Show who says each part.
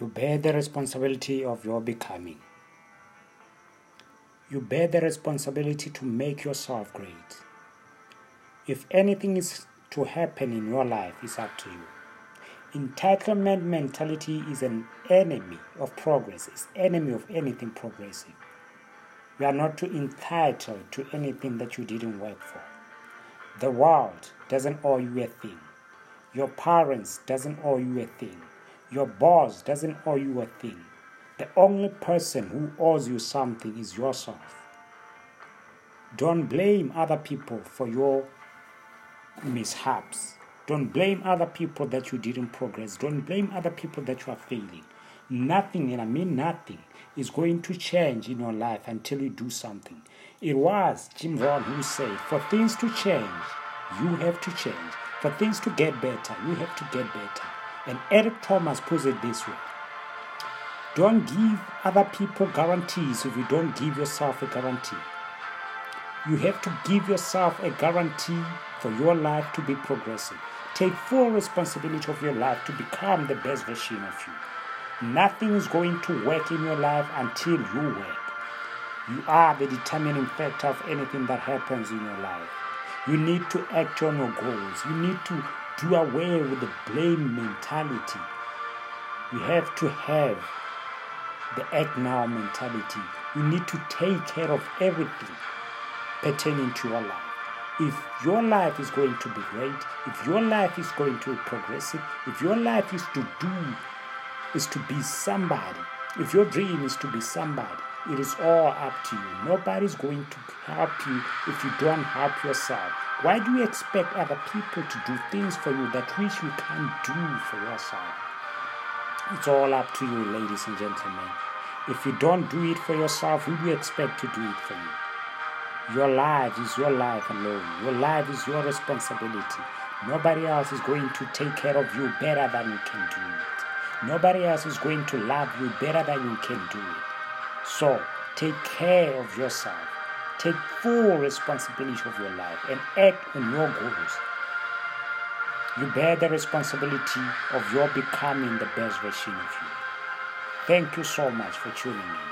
Speaker 1: You bear the responsibility of your becoming. You bear the responsibility to make yourself great. If anything is to happen in your life, it's up to you. Entitlement mentality is an enemy of progress, it's enemy of anything progressive. You are not entitled to anything that you didn't work for. The world doesn't owe you a thing. Your parents doesn't owe you a thing. Your boss doesn't owe you a thing. The only person who owes you something is yourself. Don't blame other people for your mishaps. Don't blame other people that you didn't progress. Don't blame other people that you are failing. Nothing, and I mean nothing, is going to change in your life until you do something. It was Jim Rohn who said, For things to change, you have to change. For things to get better, you have to get better. And Eric Thomas puts it this way Don't give other people guarantees if you don't give yourself a guarantee. You have to give yourself a guarantee for your life to be progressive. Take full responsibility of your life to become the best version of you. Nothing is going to work in your life until you work. You are the determining factor of anything that happens in your life. You need to act on your goals. You need to do away with the blame mentality. We have to have the act now mentality. You need to take care of everything pertaining to your life. If your life is going to be great, if your life is going to be progressive, if your life is to do, is to be somebody, if your dream is to be somebody, it is all up to you. Nobody's going to help you if you don't help yourself. Why do you expect other people to do things for you that which you can't do for yourself? It's all up to you, ladies and gentlemen. If you don't do it for yourself, who do you expect to do it for you? Your life is your life alone. Your life is your responsibility. Nobody else is going to take care of you better than you can do it. Nobody else is going to love you better than you can do it. So, take care of yourself. Take full responsibility of your life and act on your goals. You bear the responsibility of your becoming the best version of you. Thank you so much for tuning in.